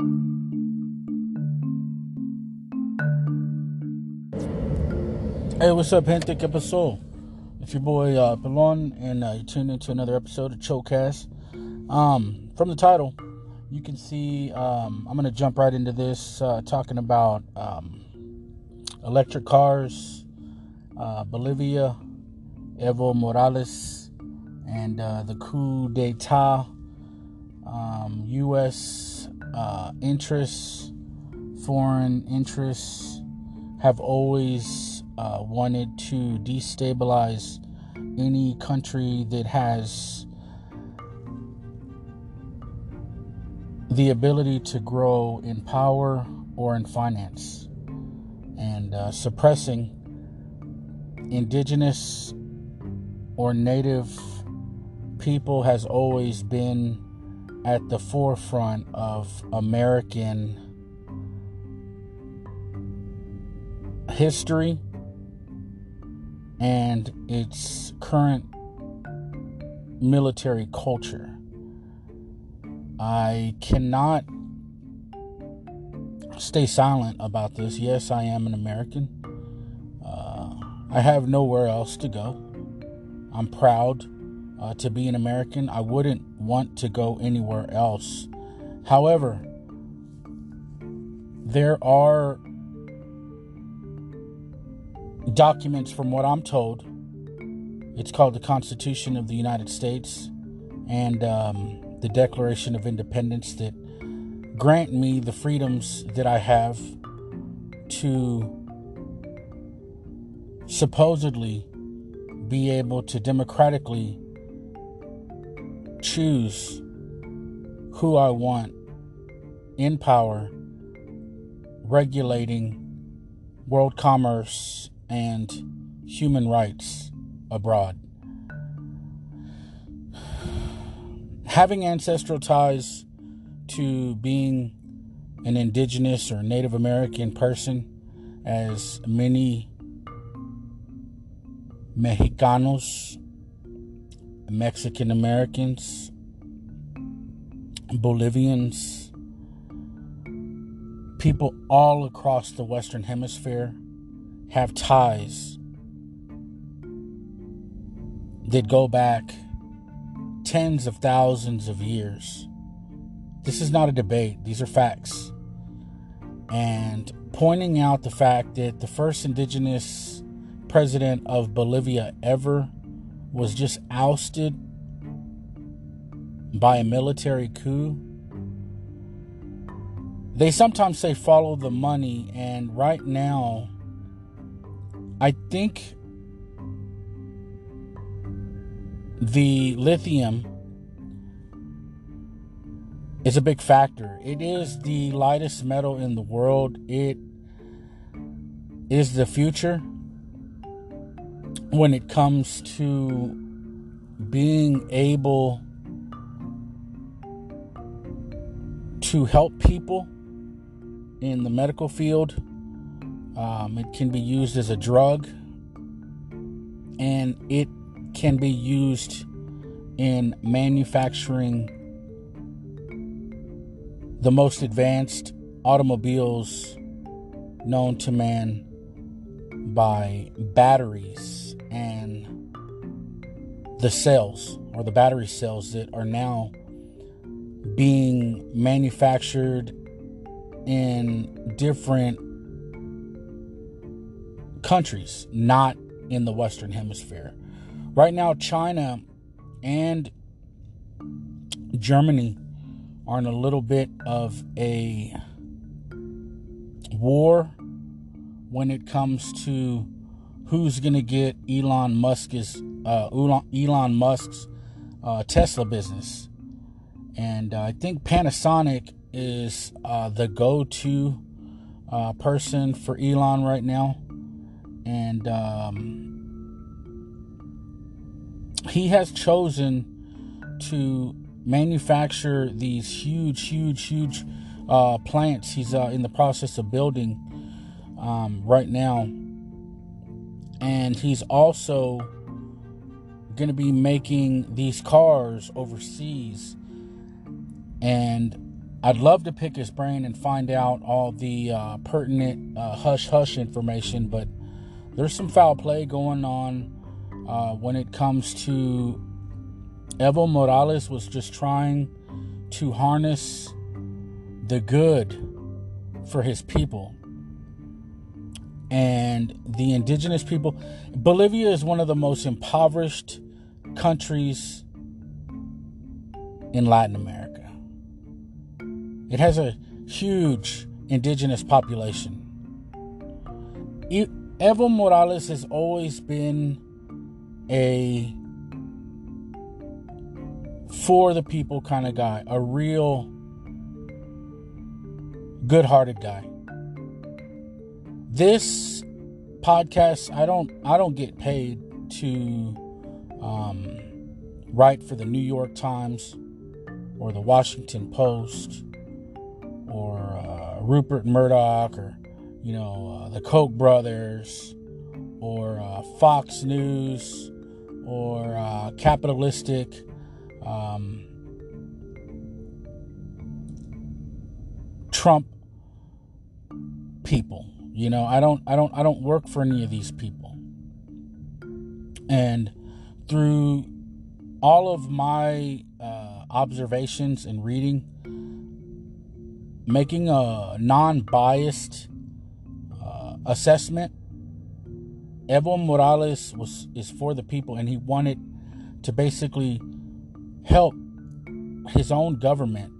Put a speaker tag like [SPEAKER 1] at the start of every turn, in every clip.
[SPEAKER 1] Hey, what's up, gente? ¿Qué pasó? It's your boy uh, Pelon, and uh, you tuned into another episode of Chocast. Um, from the title, you can see um, I'm going to jump right into this, uh, talking about um, electric cars, uh, Bolivia, Evo Morales, and uh, the coup d'etat, um, U.S. Uh, interests, foreign interests have always uh, wanted to destabilize any country that has the ability to grow in power or in finance and uh, suppressing indigenous or native people has always been at the forefront of American history and its current military culture. I cannot stay silent about this. Yes, I am an American. Uh, I have nowhere else to go. I'm proud uh, to be an American. I wouldn't want to go anywhere else. However, there are documents from what I'm told. It's called the Constitution of the United States and um, the Declaration of Independence that grant me the freedoms that I have to supposedly be able to democratically choose who I want in power, regulating world commerce and human rights abroad. Having ancestral ties to being an indigenous or Native American person, as many Mexicanos, Mexican Americans, Bolivians, people all across the Western Hemisphere have ties that go back tens of thousands of years. This is not a debate, these are facts. And pointing out the fact that the first indigenous president of Bolivia ever was just ousted by a military coup. They sometimes say follow the money, and right now, I think the lithium is a big factor. It is the lightest metal in the world. It is the future when it comes to being able to help people in the medical field um, it can be used as a drug, and it can be used in manufacturing the most advanced automobiles known to man by batteries and the cells or the battery cells that are now being manufactured in different countries, not in the Western Hemisphere. Right now, China and Germany are in a little bit of a war when it comes to who's going to get Elon Musk's uh, Elon Musk's uh, Tesla business, and uh, I think Panasonic is uh, the go-to uh, person for Elon right now and um, he has chosen to manufacture these huge, huge, huge uh, plants. He's in the process of building um, right now, and he's also going to be making these cars overseas. And I'd love to pick his brain and find out all the uh, pertinent uh, hush hush information, but there's some foul play going on uh, when it comes to Evo Morales was just trying to harness the good for his people and the indigenous people. Bolivia is one of the most impoverished countries in Latin America. It has a huge indigenous population. Evo Morales has always been a for the people kind of guy, a real good hearted guy. This podcast, I don't I don't get paid to um, write for the New York Times or the Washington Post or uh, Rupert Murdoch or you know uh, the Koch brothers or uh, Fox News or uh, capitalistic um, Trump people. You know, I don't I don't I don't work for any of these people. And through all of my uh, observations and reading, making a non-biased uh, assessment, Evo Morales was is for the people, and he wanted to basically help his own government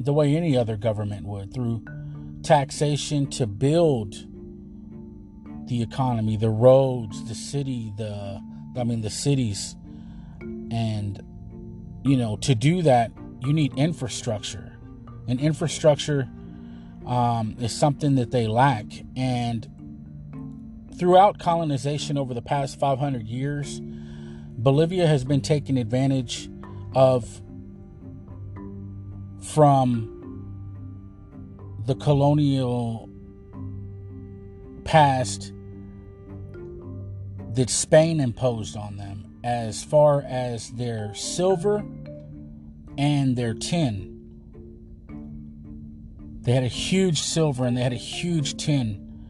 [SPEAKER 1] the way any other government would through taxation to build the economy, the roads, the city, the I mean the cities. And you know, to do that, you need infrastructure. And infrastructure um, is something that they lack. And throughout colonization over the past 500 years, Bolivia has been taking advantage of from the colonial past that Spain imposed on them as far as their silver and their tin. They had a huge silver and they had a huge tin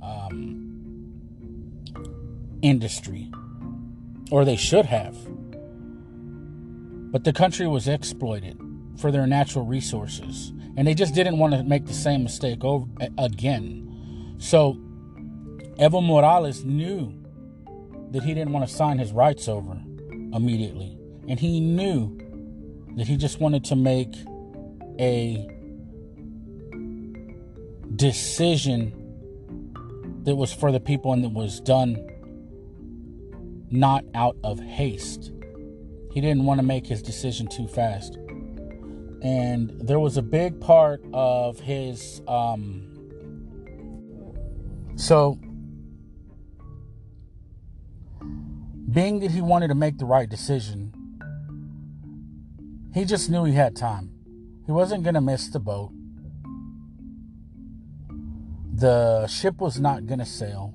[SPEAKER 1] um, industry or they should have. But the country was exploited for their natural resources, and they just didn't want to make the same mistake over again. So Evo Morales knew that he didn't want to sign his rights over immediately, and he knew that he just wanted to make a decision that was for the people and that was done not out of haste. He didn't want to make his decision too fast. And there was a big part of his. Um, so, being that he wanted to make the right decision, he just knew he had time. He wasn't going to miss the boat. The ship was not going to sail.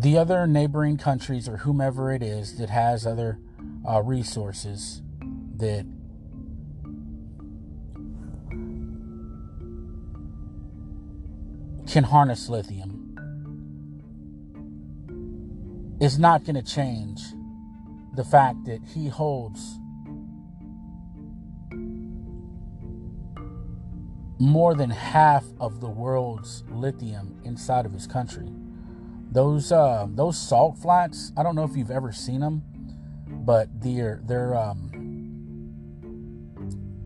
[SPEAKER 1] the other neighboring countries or whomever it is that has other uh, resources that can harness lithium is not going to change the fact that he holds more than half of the world's lithium inside of his country. Those uh, those salt flats. I don't know if you've ever seen them, but they're they're um,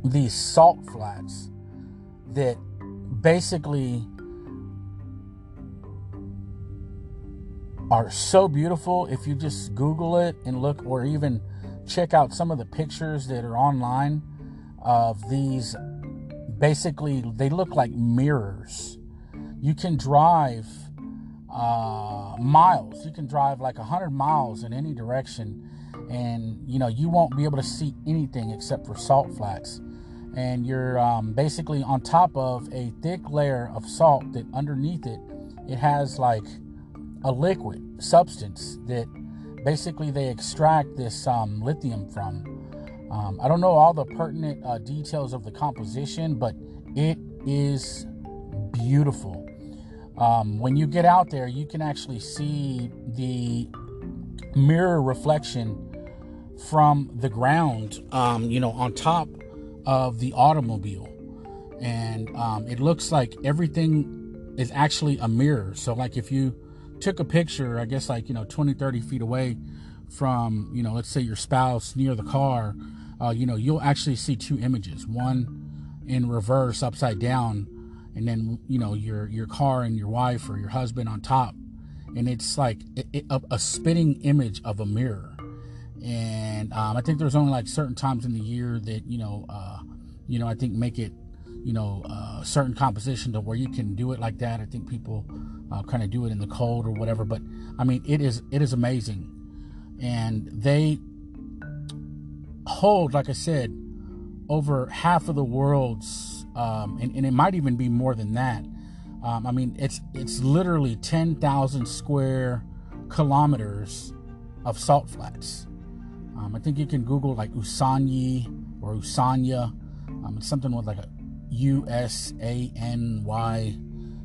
[SPEAKER 1] these salt flats that basically are so beautiful. If you just Google it and look, or even check out some of the pictures that are online of these. Basically, they look like mirrors. You can drive uh, miles. You can drive like 100 miles in any direction, and you know you won't be able to see anything except for salt flats. And you're um, basically on top of a thick layer of salt that underneath it, it has like a liquid substance that basically they extract this um, lithium from. Um, I don't know all the pertinent uh, details of the composition, but it is beautiful. Um, when you get out there, you can actually see the mirror reflection from the ground, um, you know, on top of the automobile. And um, it looks like everything is actually a mirror. So, like, if you took a picture, I guess, like, you know, 20, 30 feet away from, you know, let's say your spouse near the car, uh, you know, you'll actually see two images one in reverse, upside down, and then, you know, your, your car and your wife or your husband on top. And it's like a, a spitting image of a mirror and um, I think there's only like certain times in the year that you know, uh, you know, I think make it, you know, uh, certain composition to where you can do it like that. I think people uh, kind of do it in the cold or whatever, but I mean, it is it is amazing, and they hold, like I said, over half of the world's, um, and, and it might even be more than that. Um, I mean, it's it's literally ten thousand square kilometers of salt flats um, I think you can Google like Usany or Usanya. Um, it's something with like a U S A N Y.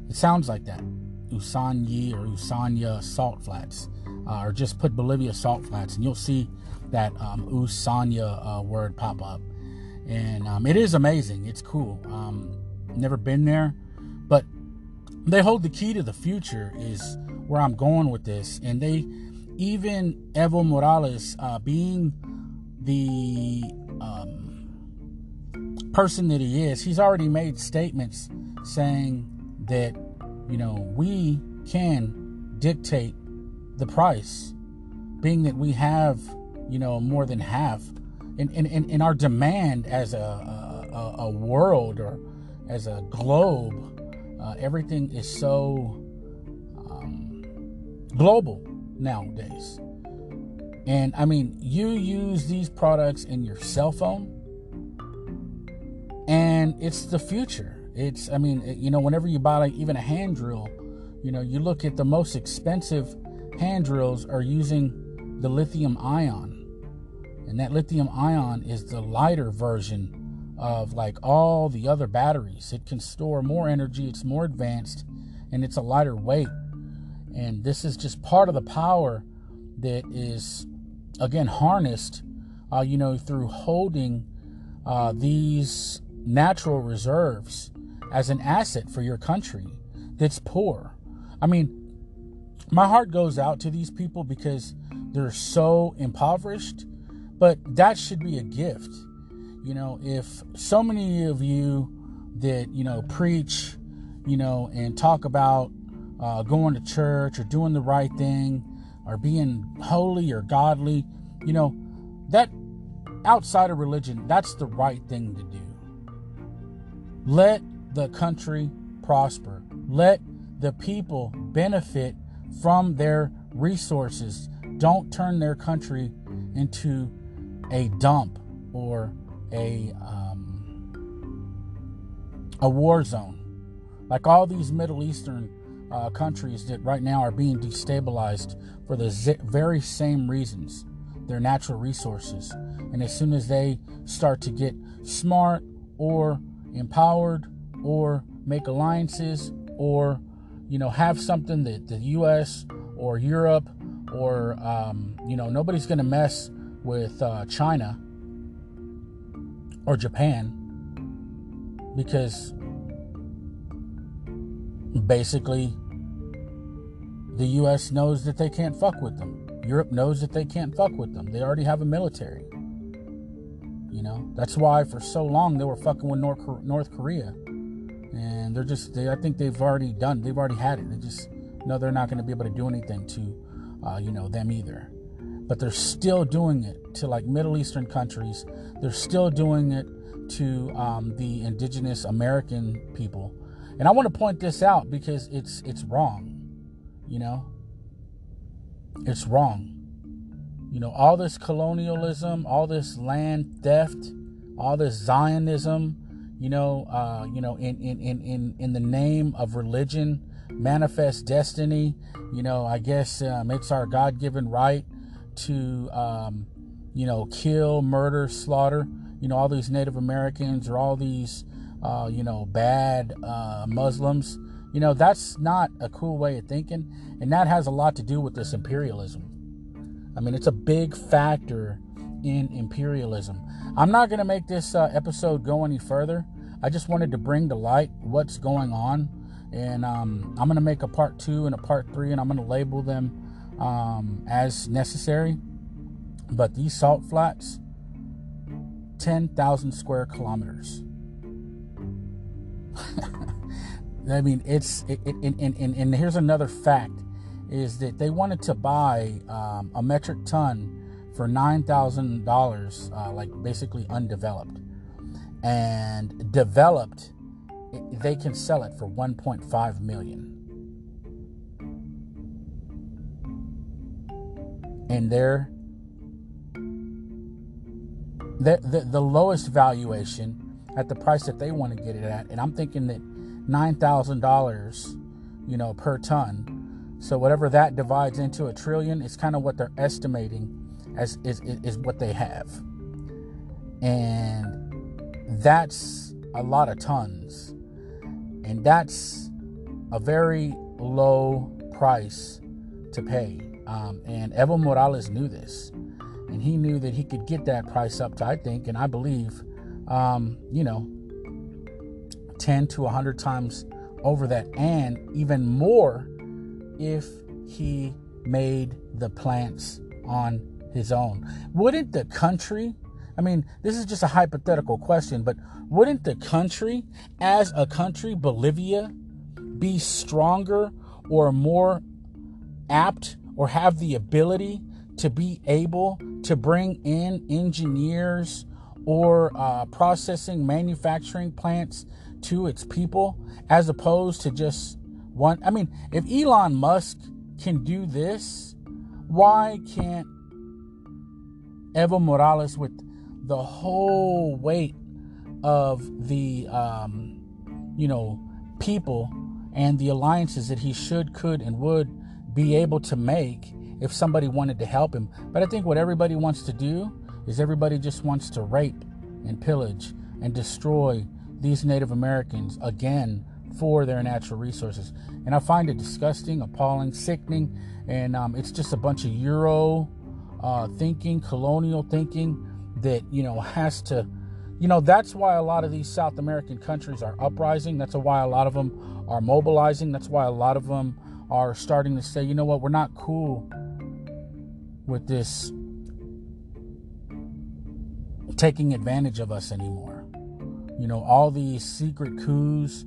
[SPEAKER 1] It sounds like that. Usany or Usanya salt flats. Uh, or just put Bolivia salt flats and you'll see that um, Usanya uh, word pop up. And um, it is amazing. It's cool. Um, never been there, but they hold the key to the future, is where I'm going with this. And they even Evo Morales uh, being the um, person that he is, he's already made statements saying that, you know, we can dictate the price, being that we have, you know, more than half. In, in, in our demand as a, a, a world or as a globe, uh, everything is so um, global nowadays. And I mean, you use these products in your cell phone, and it's the future. It's, I mean, you know, whenever you buy like even a hand drill, you know, you look at the most expensive hand drills are using the lithium ion. And that lithium ion is the lighter version of like all the other batteries. It can store more energy, it's more advanced, and it's a lighter weight. And this is just part of the power that is, again, harnessed, uh, you know, through holding uh, these natural reserves as an asset for your country that's poor. I mean, my heart goes out to these people because they're so impoverished, but that should be a gift. You know, if so many of you that, you know, preach, you know, and talk about uh, going to church or doing the right thing or being holy or godly, you know, that outside of religion, that's the right thing to do. Let the country prosper. Let the people benefit from their resources. Don't turn their country into a dump or a um, a war zone. Like all these Middle Eastern uh, countries that right now are being destabilized for the z- very same reasons their natural resources. And as soon as they start to get smart or empowered or make alliances or you know have something that the US or Europe or um, you know nobody's going to mess with uh, China or Japan because basically, the US knows that they can't fuck with them. Europe knows that they can't fuck with them. They already have a military. You know, that's why for so long they were fucking with North, North Korea. And they're just, they, I think they've already done, they've already had it. They just know they're not going to be able to do anything to, uh, you know, them either. But they're still doing it to like Middle Eastern countries. They're still doing it to um, the indigenous American people and I want to point this out because it's it's wrong. You know? It's wrong. You know, all this colonialism, all this land theft, all this Zionism, you know, uh, you know, in, in, in, in, in the name of religion, manifest destiny, you know, I guess um, it's our God given right to, um, you know, kill, murder, slaughter, you know, all these Native Americans or all these, uh, you know, bad uh, Muslims. You know, that's not a cool way of thinking. And that has a lot to do with this imperialism. I mean, it's a big factor in imperialism. I'm not going to make this uh, episode go any further. I just wanted to bring to light what's going on. And um, I'm going to make a part two and a part three, and I'm going to label them um, as necessary. But these salt flats, 10,000 square kilometers. I mean, it's, it, it, and, and, and here's another fact is that they wanted to buy um, a metric ton for $9,000, uh, like basically undeveloped. And developed, they can sell it for 1.5 million. And they're the, the, the lowest valuation at the price that they want to get it at. And I'm thinking that $9,000, you know, per ton. So whatever that divides into a trillion is kind of what they're estimating as is, is, what they have. And that's a lot of tons. And that's a very low price to pay. Um, and Evo Morales knew this and he knew that he could get that price up to I think and I believe um, you know 10 to 100 times over that and even more if he made the plants on his own. Wouldn't the country I mean, this is just a hypothetical question, but wouldn't the country, as a country, Bolivia, be stronger or more apt or have the ability to be able to bring in engineers or uh, processing manufacturing plants to its people as opposed to just one. I mean, if Elon Musk can do this, why can't Evo Morales, with the whole weight of the, um, you know, people and the alliances that he should, could, and would be able to make if somebody wanted to help him. But I think what everybody wants to do is everybody just wants to rape and pillage and destroy these Native Americans again for their natural resources. And I find it disgusting, appalling, sickening, and um, it's just a bunch of Euro uh, thinking, colonial thinking that, you know, has to, you know, that's why a lot of these South American countries are uprising. That's why a lot of them are mobilizing. That's why a lot of them are starting to say, you know what, we're not cool with this taking advantage of us anymore. You know, all these secret coups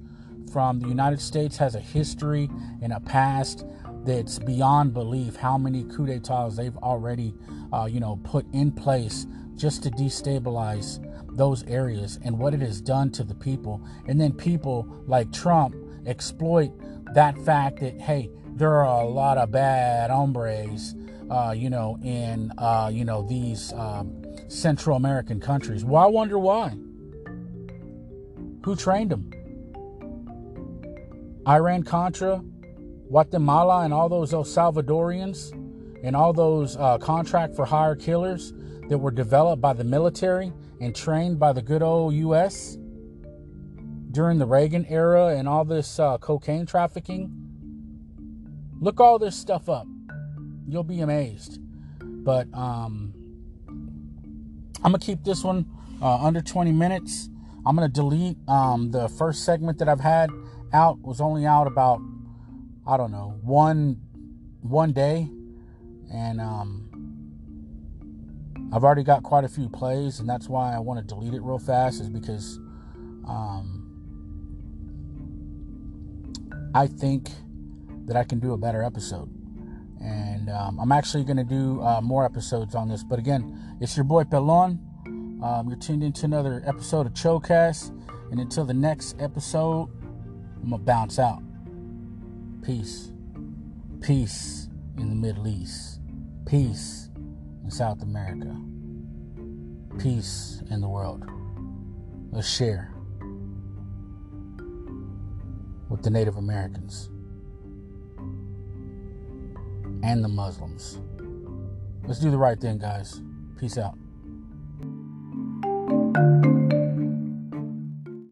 [SPEAKER 1] from the United States has a history and a past that's beyond belief. How many coup d'etats they've already, uh, you know, put in place just to destabilize those areas and what it has done to the people. And then people like Trump exploit that fact that hey, there are a lot of bad hombres uh, you know, in uh, you know these um, Central American countries. Well, I wonder why. Who trained them? Iran Contra, Guatemala, and all those El Salvadorians, and all those uh, contract for hire killers that were developed by the military and trained by the good old U.S. during the Reagan era and all this uh, cocaine trafficking. Look all this stuff up you'll be amazed. But um, I'm gonna keep this one uh, under 20 minutes. I'm gonna delete um, the first segment that I've had out was only out about I don't know one one day, and um, I've already got quite a few plays, and that's why I want to delete it real fast. Is because um, I think that I can do a better episode and um, I'm actually going to do uh, more episodes on this. But again, it's your boy Pelon. Um, you're tuned into another episode of Chocast, and until the next episode, I'm gonna bounce out. Peace, peace in the Middle East, peace in South America, peace in the world. Let's share with the Native Americans and the Muslims. Let's do the right thing, guys. Peace out.